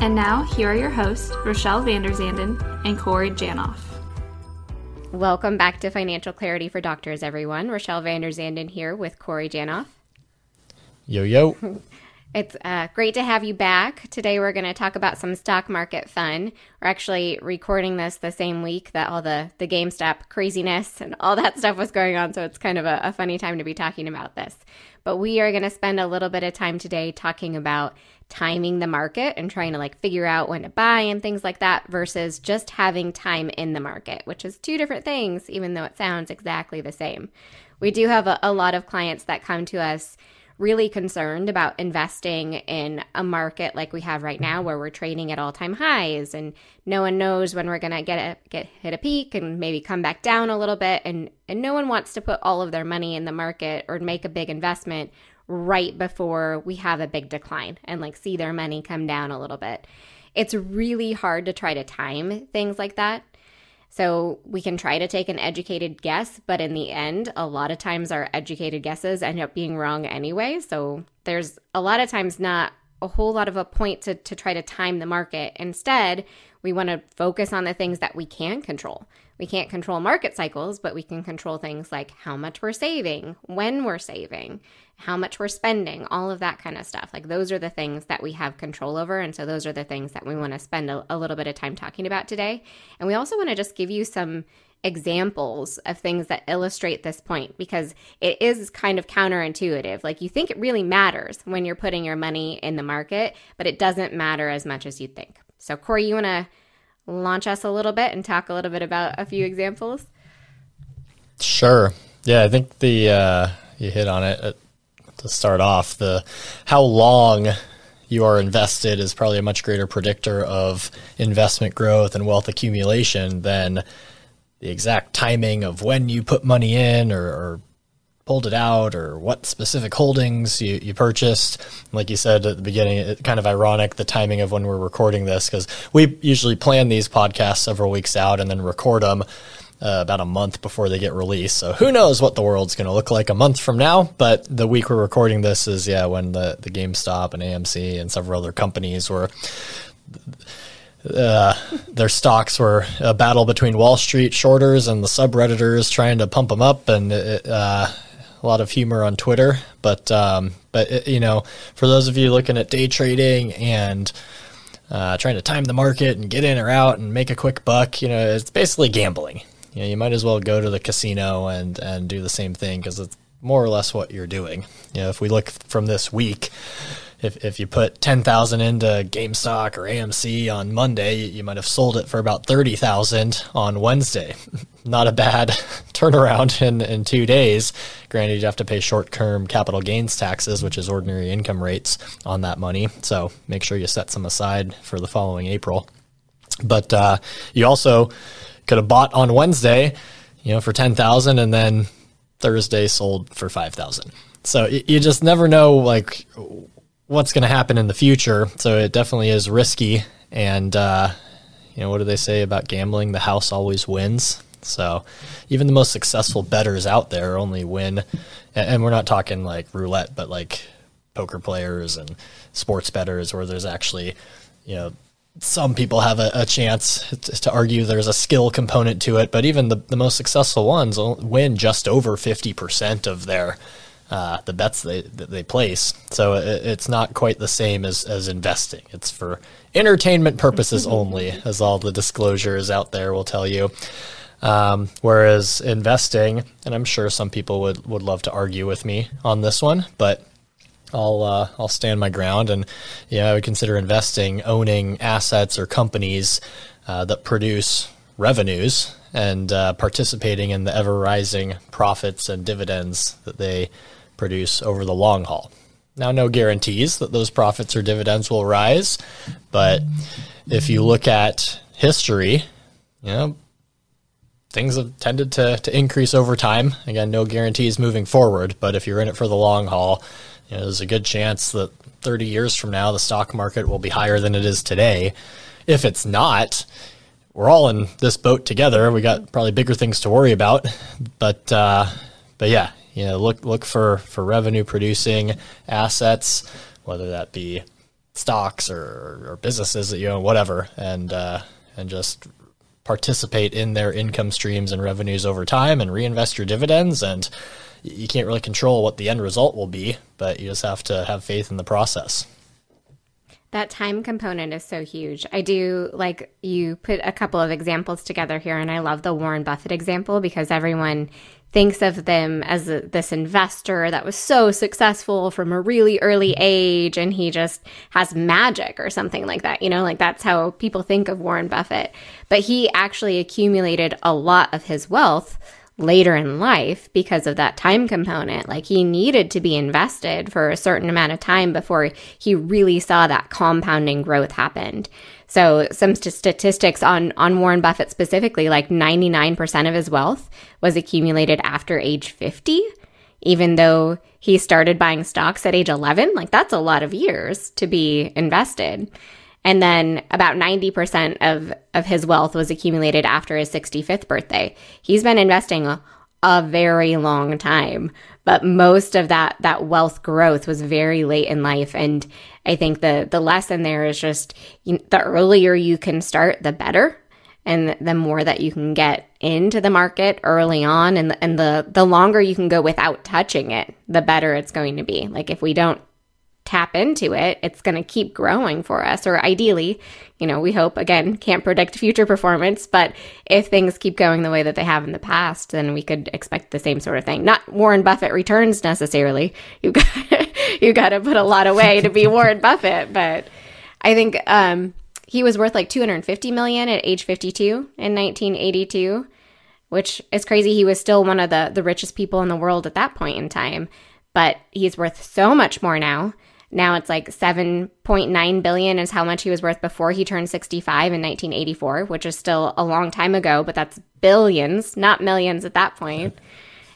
and now, here are your hosts, Rochelle Vanderzanden and Corey Janoff. Welcome back to Financial Clarity for Doctors, everyone. Rochelle Vanderzanden here with Corey Janoff. Yo, yo. It's uh, great to have you back. Today, we're going to talk about some stock market fun. We're actually recording this the same week that all the, the GameStop craziness and all that stuff was going on. So it's kind of a, a funny time to be talking about this. But we are going to spend a little bit of time today talking about timing the market and trying to like figure out when to buy and things like that versus just having time in the market, which is two different things, even though it sounds exactly the same. We do have a, a lot of clients that come to us really concerned about investing in a market like we have right now where we're trading at all-time highs and no one knows when we're going to get a, get hit a peak and maybe come back down a little bit and and no one wants to put all of their money in the market or make a big investment right before we have a big decline and like see their money come down a little bit. It's really hard to try to time things like that. So we can try to take an educated guess, but in the end, a lot of times our educated guesses end up being wrong anyway. So there's a lot of times not a whole lot of a point to, to try to time the market. Instead, we want to focus on the things that we can control. We can't control market cycles, but we can control things like how much we're saving, when we're saving, how much we're spending, all of that kind of stuff. Like those are the things that we have control over. And so those are the things that we want to spend a, a little bit of time talking about today. And we also want to just give you some examples of things that illustrate this point because it is kind of counterintuitive. Like you think it really matters when you're putting your money in the market, but it doesn't matter as much as you think. So, Corey, you want to launch us a little bit and talk a little bit about a few examples? Sure. Yeah, I think the uh, you hit on it to start off. The how long you are invested is probably a much greater predictor of investment growth and wealth accumulation than the exact timing of when you put money in or, or pulled it out or what specific holdings you, you purchased. Like you said at the beginning, it's kind of ironic the timing of when we're recording this because we usually plan these podcasts several weeks out and then record them uh, about a month before they get released. So who knows what the world's going to look like a month from now? But the week we're recording this is yeah when the the GameStop and AMC and several other companies were. Uh, their stocks were a battle between Wall Street shorters and the subredditors trying to pump them up, and it, uh, a lot of humor on Twitter. But um, but it, you know, for those of you looking at day trading and uh, trying to time the market and get in or out and make a quick buck, you know, it's basically gambling you know, you might as well go to the casino and and do the same thing because it's more or less what you're doing. You know, if we look from this week, if if you put ten thousand into GameStop or AMC on Monday, you, might have sold it for about thirty thousand on Wednesday. Not a bad turnaround in in two days. Granted, you have to pay short term capital gains taxes, which is ordinary income rates on that money. So make sure you set some aside for the following April. But uh, you also could have bought on Wednesday, you know, for 10,000 and then Thursday sold for 5,000. So you just never know like what's going to happen in the future. So it definitely is risky. And, uh, you know, what do they say about gambling? The house always wins. So even the most successful betters out there only win. And we're not talking like roulette, but like poker players and sports betters where there's actually, you know, some people have a, a, chance to argue there's a skill component to it, but even the, the most successful ones win just over 50% of their uh, the bets they that they place. So it, it's not quite the same as, as investing. It's for entertainment purposes only, as all the disclosures out there will tell you. Um, whereas investing, and I'm sure some people would, would love to argue with me on this one, but I'll uh, I'll stand my ground, and yeah, I would consider investing, owning assets or companies uh, that produce revenues and uh, participating in the ever rising profits and dividends that they produce over the long haul. Now, no guarantees that those profits or dividends will rise, but if you look at history, you know, things have tended to, to increase over time. Again, no guarantees moving forward, but if you're in it for the long haul, you know, there's a good chance that 30 years from now, the stock market will be higher than it is today. If it's not, we're all in this boat together. We got probably bigger things to worry about, but uh, but yeah, you know, look look for for revenue producing assets, whether that be stocks or, or businesses that you own, whatever, and uh, and just participate in their income streams and revenues over time and reinvest your dividends and you can't really control what the end result will be but you just have to have faith in the process that time component is so huge. I do like you put a couple of examples together here, and I love the Warren Buffett example because everyone thinks of them as a, this investor that was so successful from a really early age and he just has magic or something like that. You know, like that's how people think of Warren Buffett. But he actually accumulated a lot of his wealth later in life because of that time component. Like he needed to be invested for a certain amount of time before he really saw that compounding growth happened. So some st- statistics on on Warren Buffett specifically, like 99% of his wealth was accumulated after age 50, even though he started buying stocks at age 11. Like that's a lot of years to be invested. And then about 90% of, of his wealth was accumulated after his 65th birthday. He's been investing a, a very long time, but most of that, that wealth growth was very late in life. And I think the, the lesson there is just you, the earlier you can start, the better. And the more that you can get into the market early on and, and the, the longer you can go without touching it, the better it's going to be. Like if we don't tap into it, it's going to keep growing for us. Or ideally, you know, we hope, again, can't predict future performance, but if things keep going the way that they have in the past, then we could expect the same sort of thing. Not Warren Buffett returns necessarily. You've got, you got to put a lot away to be Warren Buffett, but I think, um, he was worth like 250 million at age 52 in 1982, which is crazy. He was still one of the, the richest people in the world at that point in time, but he's worth so much more now. Now it's like 7.9 billion is how much he was worth before he turned 65 in 1984, which is still a long time ago, but that's billions, not millions at that point.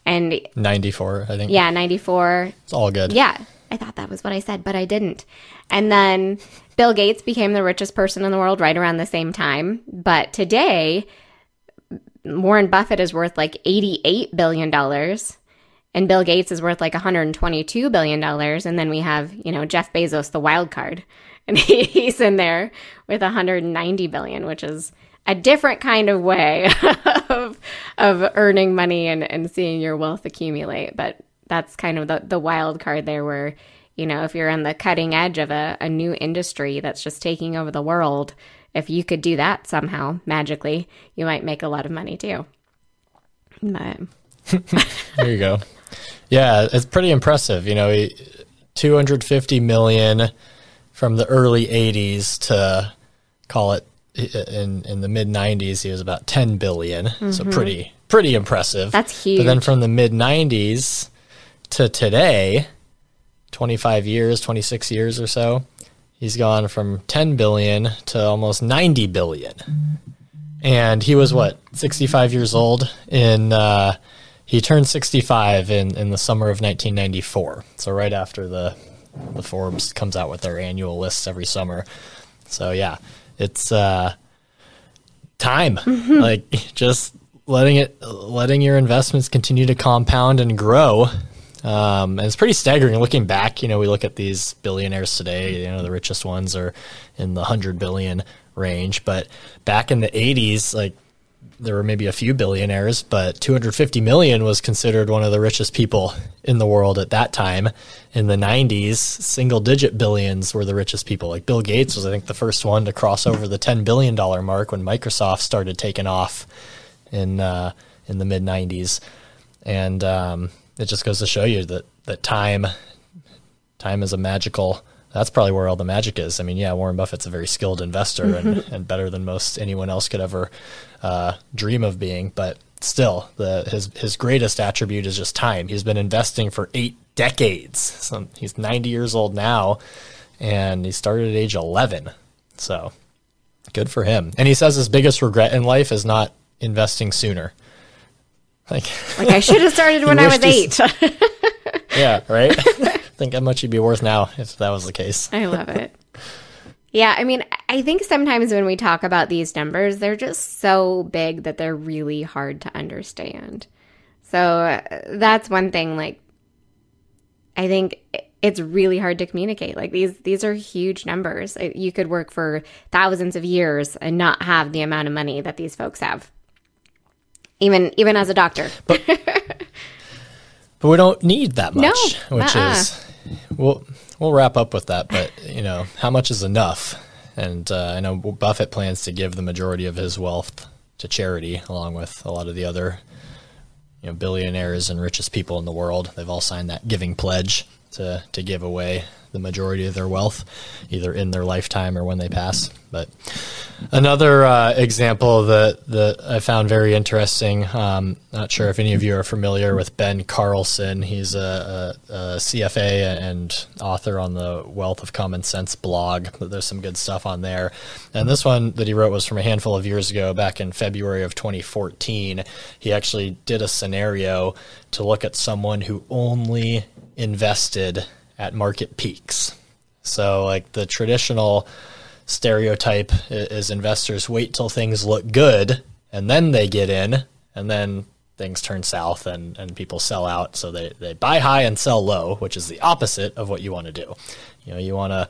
And 94, I think. Yeah, 94. It's all good. Yeah. I thought that was what I said, but I didn't. And then Bill Gates became the richest person in the world right around the same time. But today, Warren Buffett is worth like $88 billion and Bill Gates is worth like 122 billion dollars, and then we have you know Jeff Bezos, the wild card, and he, he's in there with 190 billion, which is a different kind of way of of earning money and and seeing your wealth accumulate. But that's kind of the the wild card there, where you know if you're on the cutting edge of a, a new industry that's just taking over the world, if you could do that somehow magically, you might make a lot of money too. But there you go. Yeah, it's pretty impressive. You know, 250 million from the early 80s to call it in in the mid 90s he was about 10 billion. Mm-hmm. So pretty pretty impressive. That's huge. But then from the mid 90s to today, 25 years, 26 years or so, he's gone from 10 billion to almost 90 billion. And he was what, 65 years old in uh, he turned 65 in, in the summer of 1994. So right after the the Forbes comes out with their annual lists every summer. So yeah, it's uh, time. Mm-hmm. Like just letting it letting your investments continue to compound and grow. Um, and it's pretty staggering looking back. You know, we look at these billionaires today. You know, the richest ones are in the hundred billion range, but back in the 80s, like there were maybe a few billionaires, but 250 million was considered one of the richest people in the world at that time. In the 90s, single digit billions were the richest people. Like Bill Gates was, I think, the first one to cross over the 10 billion dollar mark when Microsoft started taking off in uh, in the mid 90s. And um, it just goes to show you that that time time is a magical that's probably where all the magic is. I mean, yeah, Warren Buffett's a very skilled investor and, and better than most anyone else could ever uh, dream of being. But still, the his his greatest attribute is just time. He's been investing for eight decades. So he's 90 years old now, and he started at age 11. So Good for him. And he says his biggest regret in life is not investing sooner. Like, like I should have started when I was eight. yeah, right. Think how much you'd be worth now if that was the case. I love it. Yeah, I mean, I think sometimes when we talk about these numbers, they're just so big that they're really hard to understand. So uh, that's one thing. Like, I think it's really hard to communicate. Like these, these are huge numbers. You could work for thousands of years and not have the amount of money that these folks have. Even, even as a doctor. But, but we don't need that much, no, which uh-uh. is we'll we'll wrap up with that. But you know, how much is enough? And uh, I know Buffett plans to give the majority of his wealth to charity, along with a lot of the other you know billionaires and richest people in the world. They've all signed that giving pledge to to give away the majority of their wealth, either in their lifetime or when they pass. But another uh, example that that I found very interesting. Um, not sure if any of you are familiar with Ben Carlson. He's a, a, a, CFA and author on the Wealth of Common Sense blog. There's some good stuff on there. And this one that he wrote was from a handful of years ago, back in February of 2014. He actually did a scenario to look at someone who only invested at market peaks. So, like the traditional stereotype is investors wait till things look good and then they get in, and then things turn south and, and people sell out. So they, they buy high and sell low, which is the opposite of what you want to do. You know, you want to.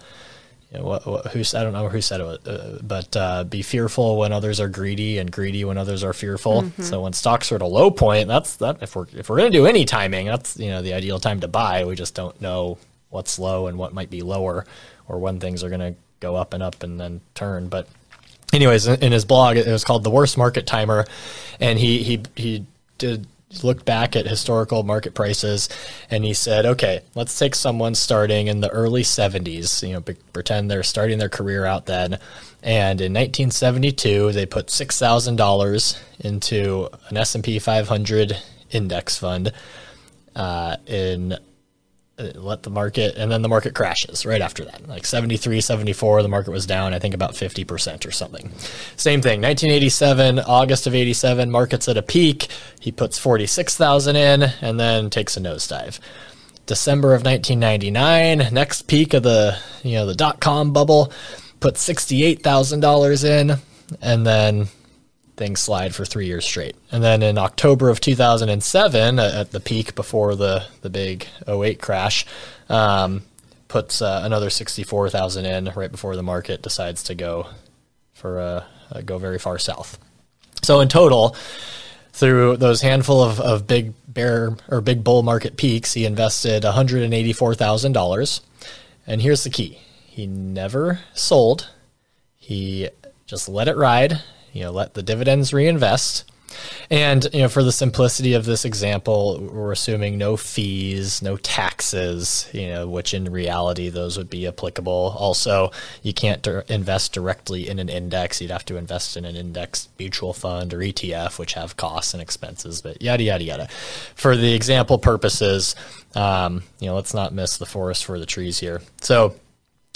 You know, what, what, who I don't know who said it, uh, but uh, be fearful when others are greedy, and greedy when others are fearful. Mm-hmm. So when stocks are at a low point, that's that. If we're if we're going to do any timing, that's you know the ideal time to buy. We just don't know what's low and what might be lower, or when things are going to go up and up and then turn. But anyways, in his blog, it was called the worst market timer, and he he he did looked back at historical market prices and he said, okay, let's take someone starting in the early 70s, you know, pretend they're starting their career out then. And in 1972, they put $6,000 into an S&P 500 index fund. Uh, in Uh, let the market and then the market crashes right after that. Like 73 74 the market was down i think about 50% or something. Same thing 1987 august of 87 markets at a peak. He puts 46000 in and then takes a nosedive. December of 1999 next peak of the you know the dot-com bubble put $68000 in and then things slide for three years straight. And then in October of 2007, at the peak before the, the big 08 crash, um, puts uh, another 64,000 in right before the market decides to go for uh, uh, go very far south. So in total, through those handful of, of big bear or big bull market peaks, he invested $184,000. And here's the key. He never sold. He just let it ride you know, let the dividends reinvest. And you know, for the simplicity of this example, we're assuming no fees, no taxes. You know, which in reality those would be applicable. Also, you can't invest directly in an index. You'd have to invest in an index mutual fund or ETF, which have costs and expenses. But yada yada yada. For the example purposes, um, you know, let's not miss the forest for the trees here. So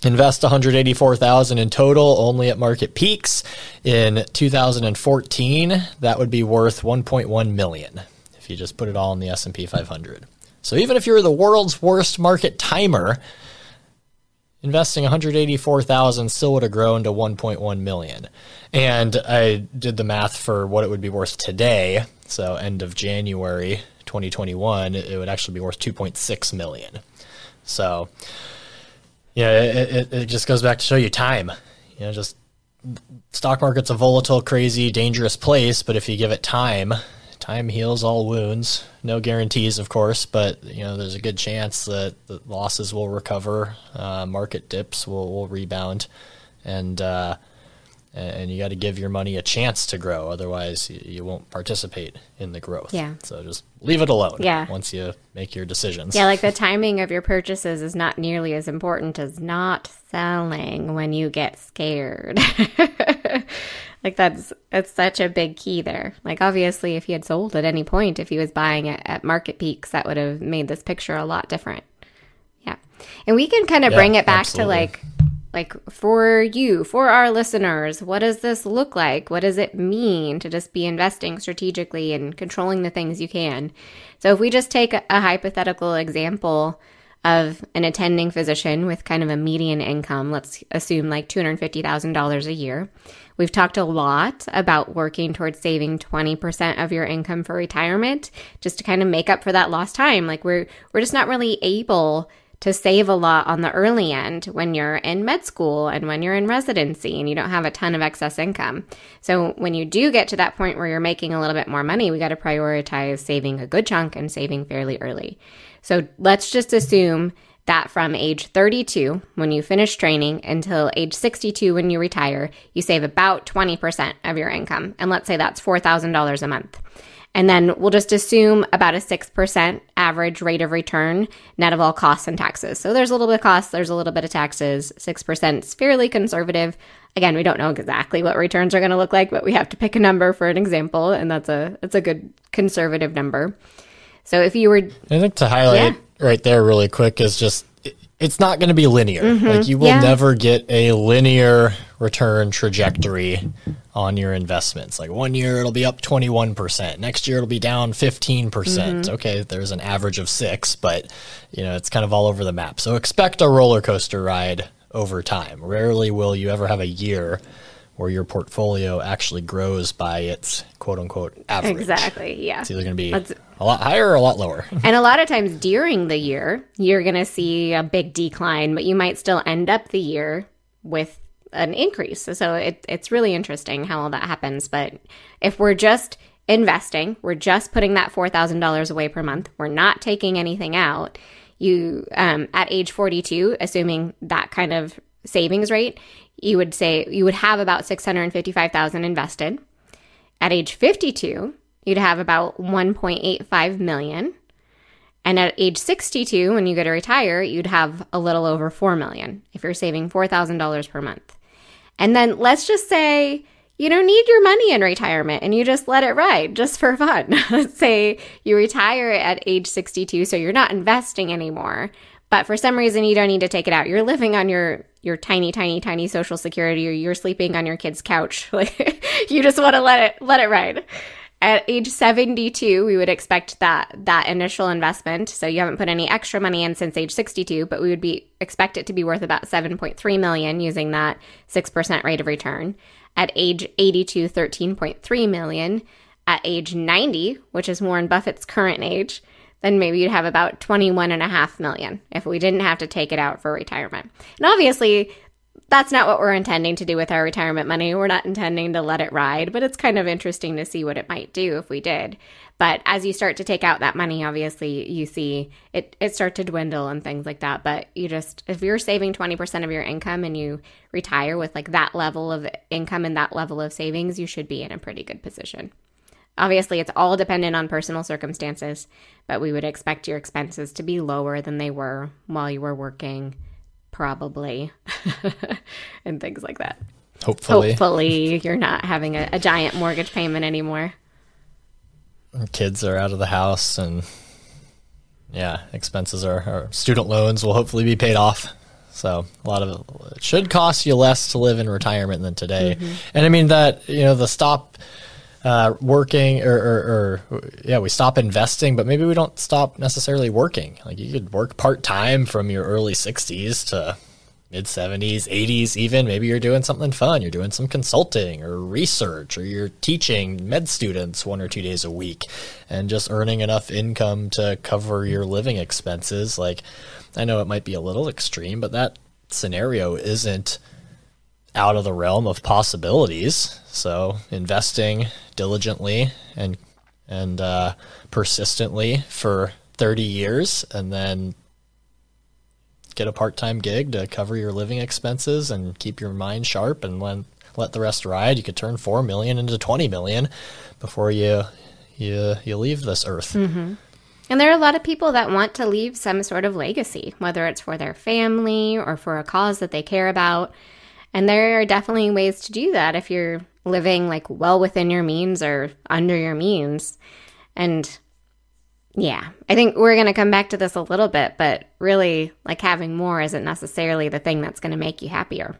invest 184,000 in total only at market peaks. In 2014 that would be worth 1.1 million if you just put it all in the S&P 500 so even if you're the world's worst market timer investing 184,000 still would have grown to 1.1 million. And I did the math for what it would be worth today so end of January 2021 it would actually be worth 2.6 million. So yeah, it, it, it just goes back to show you time. You know, just stock market's a volatile, crazy, dangerous place, but if you give it time, time heals all wounds. No guarantees, of course, but you know there's a good chance that the losses will recover, uh, market dips will will rebound, and uh, and you got to give your money a chance to grow. Otherwise, you, won't participate in the growth. Yeah. So just leave it alone. Yeah. Once you make your decisions. Yeah, like the timing of your purchases is not nearly as important as not selling when you get scared. like that's that's such a big key there. Like obviously, if he had sold at any point, if he was buying it at market peaks, that would have made this picture a lot different. Yeah, and we can kind of yeah, bring it back absolutely. to like like for you, for our listeners, what does this look like? What does it mean to just be investing strategically and controlling the things you can? So if we just take a, hypothetical example of an attending physician with kind of a median income, let's assume like $250,000 a year. We've talked a lot about working towards saving 20% of your income for retirement just to kind of make up for that lost time. Like we're we're just not really able to save a lot on the early end when you're in med school and when you're in residency and you don't have a ton of excess income. So when you do get to that point where you're making a little bit more money, we got to prioritize saving a good chunk and saving fairly early. So let's just assume that from age 32 when you finish training until age 62 when you retire, you save about 20% of your income. And let's say that's $4,000 a month. And then we'll just assume about a 6% average rate of return net of all costs and taxes. So there's a little bit of costs, there's a little bit of taxes. 6% is fairly conservative. Again, we don't know exactly what returns are going to look like, but we have to pick a number for an example, and that's a that's a good conservative number. So if you were I think to highlight yeah. right there really quick is just it's not going to be linear. Mm-hmm. Like you will yeah. never get a linear return trajectory on your investments. Like one year it'll be up 21%, next year it'll be down 15%. percent mm hmm Okay, there's an average of 6, but you know, it's kind of all over the map. So expect a roller coaster ride over time. Rarely will you ever have a year where your portfolio actually grows by its quote unquote average. Exactly. Yeah. It's either going to be a lot higher or a lot lower. and a lot of times during the year, you're going to see a big decline, but you might still end up the year with an increase. So it, it's really interesting how all that happens. But if we're just investing, we're just putting that $4,000 away per month, we're not taking anything out. You, um, at age 42, assuming that kind of savings rate, you would say you would have about 655,000 invested. At age 52, you'd have about 1.85 million. And at age 62, when you go to retire, you'd have a little over 4 million if you're saving $4,000 per month. And then let's just say you don't need your money in retirement and you just let it ride just for fun. let's say you retire at age 62, so you're not investing anymore, but for some reason you don't need to take it out. You're living on your your tiny, tiny, tiny social security, or you're sleeping on your kid's couch. Like you just want to let it let it ride. At age 72, we would expect that that initial investment. So you haven't put any extra money in since age 62, but we would be expect it to be worth about 7.3 million using that 6% rate of return. At age 82, 13.3 million. At age 90, which is Warren Buffett's current age, then maybe you'd have about 21 and a half million if we didn't have to take it out for retirement. And obviously, that's not what we're intending to do with our retirement money. We're not intending to let it ride, but it's kind of interesting to see what it might do if we did. But as you start to take out that money, obviously you see it, it start to dwindle and things like that. But you just, if you're saving 20% of your income and you retire with like that level of income and that level of savings, you should be in a pretty good position. Obviously, it's all dependent on personal circumstances, but we would expect your expenses to be lower than they were while you were working, probably, and things like that. Hopefully. Hopefully, you're not having a, a giant mortgage payment anymore. Kids are out of the house, and yeah, expenses are, are student loans will hopefully be paid off. So a lot of it, should cost you less to live in retirement than today. Mm-hmm. And I mean that you know the stop uh, working or, or, or, yeah, we stop investing, but maybe we don't stop necessarily working. Like you could work part time from your early 60s to mid 70s, 80s, even. Maybe you're doing something fun. You're doing some consulting or research, or you're teaching med students one or two days a week and just earning enough income to cover your living expenses. Like, I know it might be a little extreme, but that scenario isn't out of the realm of possibilities. So investing diligently and and uh, persistently for 30 years, and then get a part-time gig to cover your living expenses and keep your mind sharp, and let let the rest ride. You could turn four million into 20 million before you you you leave this earth. Mm-hmm. And there are a lot of people that want to leave some sort of legacy, whether it's for their family or for a cause that they care about. And there are definitely ways to do that if you're living like well within your means or under your means. And Yeah, I think we're going to come back to this a little bit, but really, like having more isn't necessarily the thing that's going to make you happier.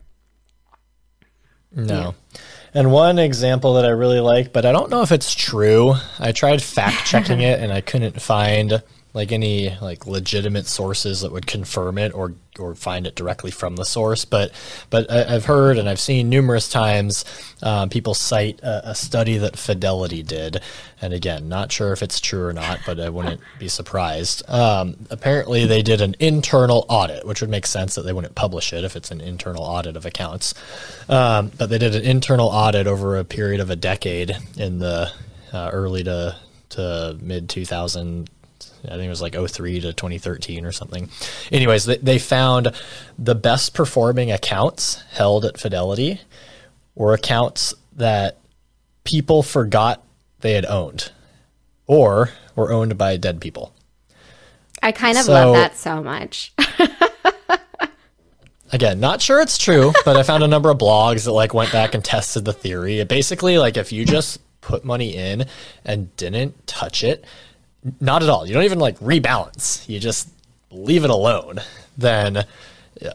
No. Yeah. And one example that I really like, but I don't know if it's true. I tried fact checking it and I couldn't find like any like legitimate sources that would confirm it or or find it directly from the source. But but I, have heard and I've seen numerous times um, people cite a, a, study that Fidelity did, and again, not sure if it's true or not, but I wouldn't be surprised. Um, apparently, they did an internal audit, which would make sense that they wouldn't publish it if it's an internal audit of accounts. Um, but they did an internal audit over a period of a decade in the uh, early to to mid 2000 I think it was like 03 to 2013 or something. Anyways, they, they found the best performing accounts held at Fidelity were accounts that people forgot they had owned or were owned by dead people. I kind of so, love that so much. again, not sure it's true, but I found a number of blogs that like went back and tested the theory. Basically, like if you just put money in and didn't touch it, not at all. You don't even like rebalance. You just leave it alone. Then uh,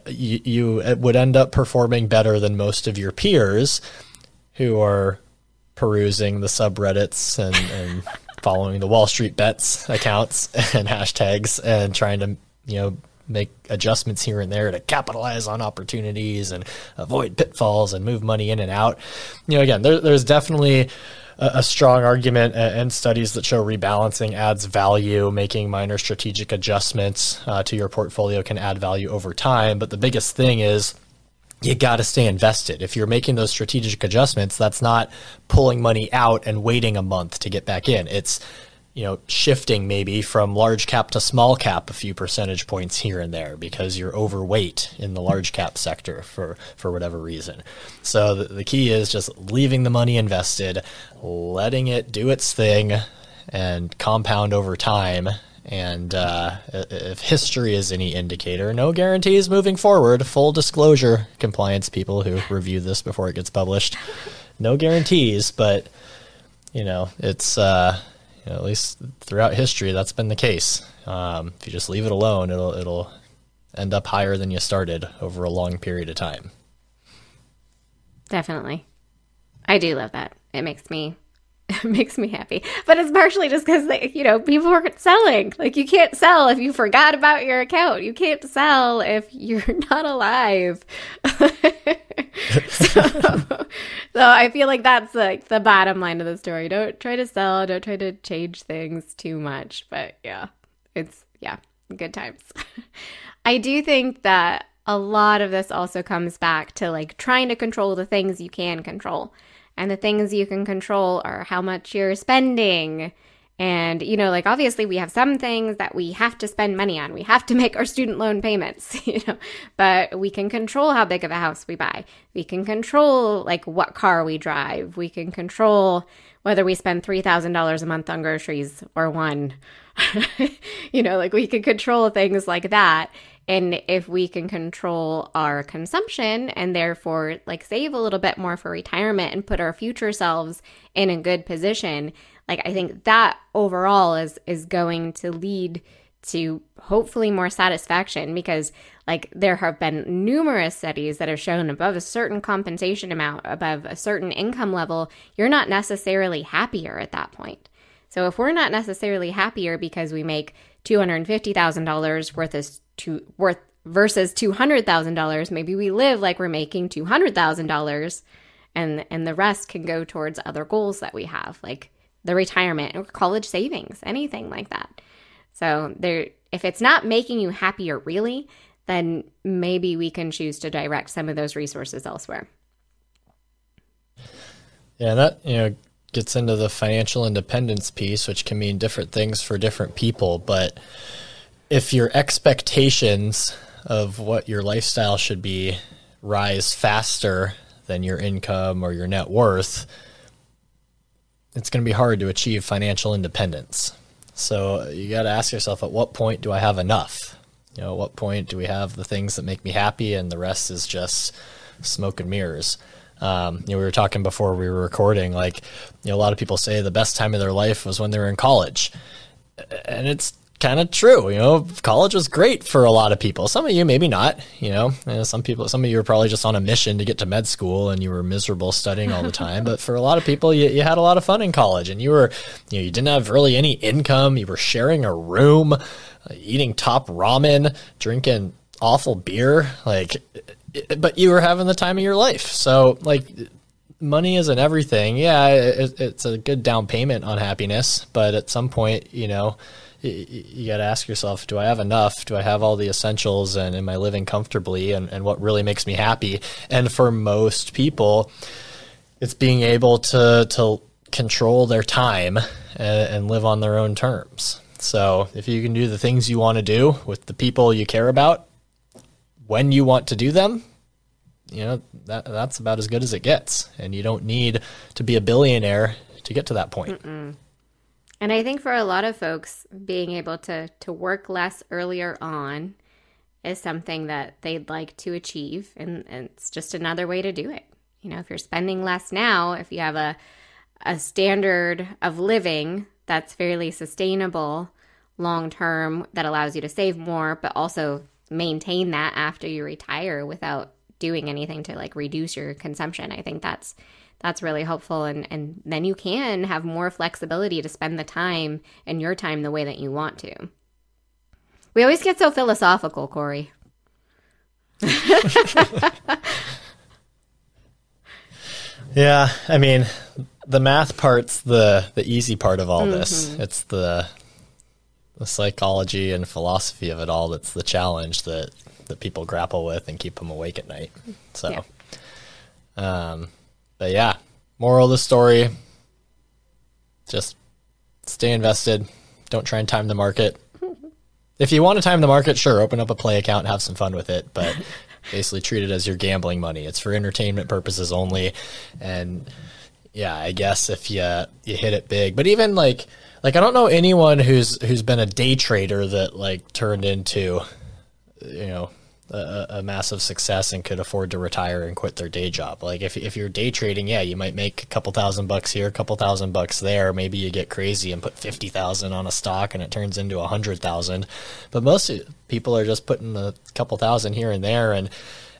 you, you would end up performing better than most of your peers who are perusing the subreddits and, and following the Wall Street bets accounts and hashtags and trying to, you know, make adjustments here and there to capitalize on opportunities and avoid pitfalls and move money in and out. You know, again, there, there's definitely a, strong argument and studies that show rebalancing adds value, making minor strategic adjustments uh, to your portfolio can add value over time. But the biggest thing is you got to stay invested. If you're making those strategic adjustments, that's not pulling money out and waiting a month to get back in. It's you know, shifting maybe from large cap to small cap a few percentage points here and there because you're overweight in the large cap sector for, for whatever reason. So the, the key is just leaving the money invested, letting it do its thing and compound over time. And uh, if history is any indicator, no guarantees moving forward. Full disclosure, compliance people who review this before it gets published, no guarantees, but you know, it's uh, you know, at least throughout history, that's been the case. Um, if you just leave it alone, it'll it'll end up higher than you started over a long period of time. Definitely, I do love that. It makes me it makes me happy. But it's partially just because they, you know, people are selling. Like you can't sell if you forgot about your account. You can't sell if you're not alive. so, so I feel like that's like the bottom line of the story. Don't try to sell. Don't try to change things too much. But yeah, it's yeah, good times. I do think that a lot of this also comes back to like trying to control the things you can control. And the things you can control are how much you're spending. And, you know, like obviously we have some things that we have to spend money on. We have to make our student loan payments, you know, but we can control how big of a house we buy. We can control like what car we drive. We can control whether we spend $3,000 a month on groceries or one. you know, like we can control things like that. And if we can control our consumption and therefore like save a little bit more for retirement and put our future selves in a good position, like I think that overall is is going to lead to hopefully more satisfaction because like there have been numerous studies that have shown above a certain compensation amount above a certain income level you're not necessarily happier at that point. So if we're not necessarily happier because we make $250,000 worth of to worth versus $200,000, maybe we live like we're making $200,000 and and the rest can go towards other goals that we have like the retirement or college savings, anything like that. So there if it's not making you happier really, then maybe we can choose to direct some of those resources elsewhere. Yeah, that you know gets into the financial independence piece, which can mean different things for different people. But if your expectations of what your lifestyle should be rise faster than your income or your net worth, it's going to be hard to achieve financial independence. So you got to ask yourself at what point do I have enough? You know, at what point do we have the things that make me happy and the rest is just smoke and mirrors? Um, you know, we were talking before we were recording, like, you know, a lot of people say the best time of their life was when they were in college. and it's kind of true. You know, college was great for a lot of people. Some of you, maybe not. You know, you know, some people, some of you were probably just on a mission to get to med school and you were miserable studying all the time. but for a lot of people, you, you had a lot of fun in college and you were, you know, you didn't have really any income. You were sharing a room, uh, eating top ramen, drinking awful beer. Like, but you were having the time of your life. So, like, money isn't everything. Yeah, it, it's a good down payment on happiness, but at some point, you know, you, got to ask yourself do i have enough do i have all the essentials and am i living comfortably and, and what really makes me happy and for most people it's being able to to control their time and, and live on their own terms so if you can do the things you want to do with the people you care about when you want to do them you know that that's about as good as it gets and you don't need to be a billionaire to get to that point Mm-mm. And I think for a lot of folks, being able to to work less earlier on is something that they'd like to achieve, and, and it's just another way to do it. You know, if you're spending less now, if you have a a standard of living that's fairly sustainable long term that allows you to save more, but also maintain that after you retire without doing anything to like reduce your consumption. I think that's that's really helpful and and then you can have more flexibility to spend the time and your time the way that you want to we always get so philosophical corey yeah i mean the math part's the the easy part of all mm-hmm. this it's the the psychology and philosophy of it all that's the challenge that that people grapple with and keep them awake at night so yeah. um but yeah, moral of the story just stay invested. Don't try and time the market. If you want to time the market, sure, open up a play account and have some fun with it, but basically treat it as your gambling money. It's for entertainment purposes only. And yeah, I guess if you you hit it big, but even like like I don't know anyone who's who's been a day trader that like turned into you know a, a, massive success and could afford to retire and quit their day job. Like if if you're day trading, yeah, you might make a couple thousand bucks here, a couple thousand bucks there. Maybe you get crazy and put fifty thousand on a stock and it turns into a hundred thousand. But most people are just putting a couple thousand here and there and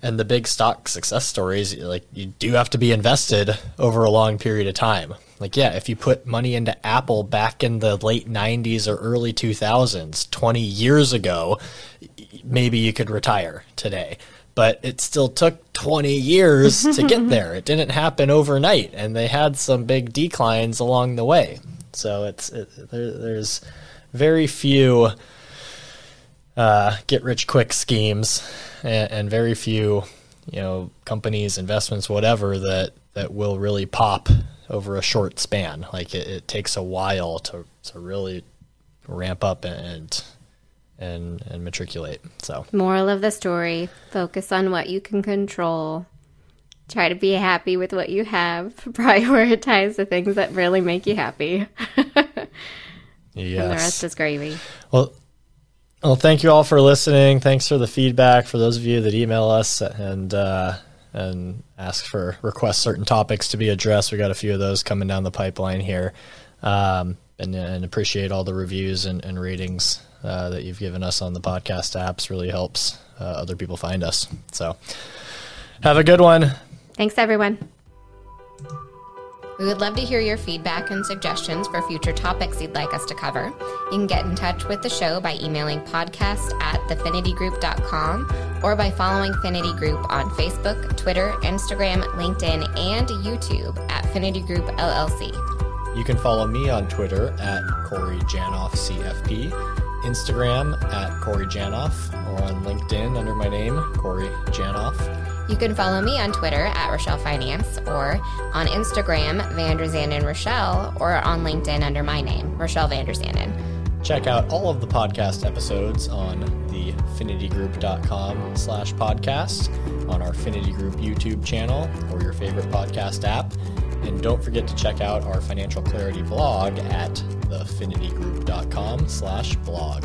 and the big stock success stories like you do have to be invested over a long period of time. Like yeah if you put money into apple back in the late 90s or early 2000s 20 years ago maybe you could retire today. But it still took 20 years to get there. It didn't happen overnight and they had some big declines along the way. So it's it, there, there's very few uh, get rich quick schemes and, and, very few you know companies investments whatever that that will really pop over a short span. Like it, it takes a while to to really ramp up and and and matriculate. So. Moral of the story focus on what you can control. Try to be happy with what you have. Prioritize the things that really make you happy. Yes. and the rest is gravy. Well well, thank you all for listening. Thanks for the feedback. For those of you that email us and uh, and ask for request certain topics to be addressed, we got a few of those coming down the pipeline here, um, and, and appreciate all the reviews and, and ratings uh, that you've given us on the podcast apps. Really helps uh, other people find us. So, have a good one. Thanks, everyone. We would love to hear your feedback and suggestions for future topics you'd like us to cover. You can get in touch with the show by emailing podcast at thefinitygroup.com or by following Finity Group on Facebook, Twitter, Instagram, LinkedIn, and YouTube at Finity Group LLC. You can follow me on Twitter at Corey Janoff CFP, Instagram at Corey Janoff, or on LinkedIn under my name, Corey Janoff. You can follow me on Twitter at Rochelle Finance or on Instagram, Vanderzanden Rochelle, or on LinkedIn under my name, Rochelle Vanderzanden. Check out all of the podcast episodes on the finitygroup.com slash podcast, on our Finity Group YouTube channel, or your favorite podcast app. And don't forget to check out our financial clarity blog at thefinitygroup.com slash blog.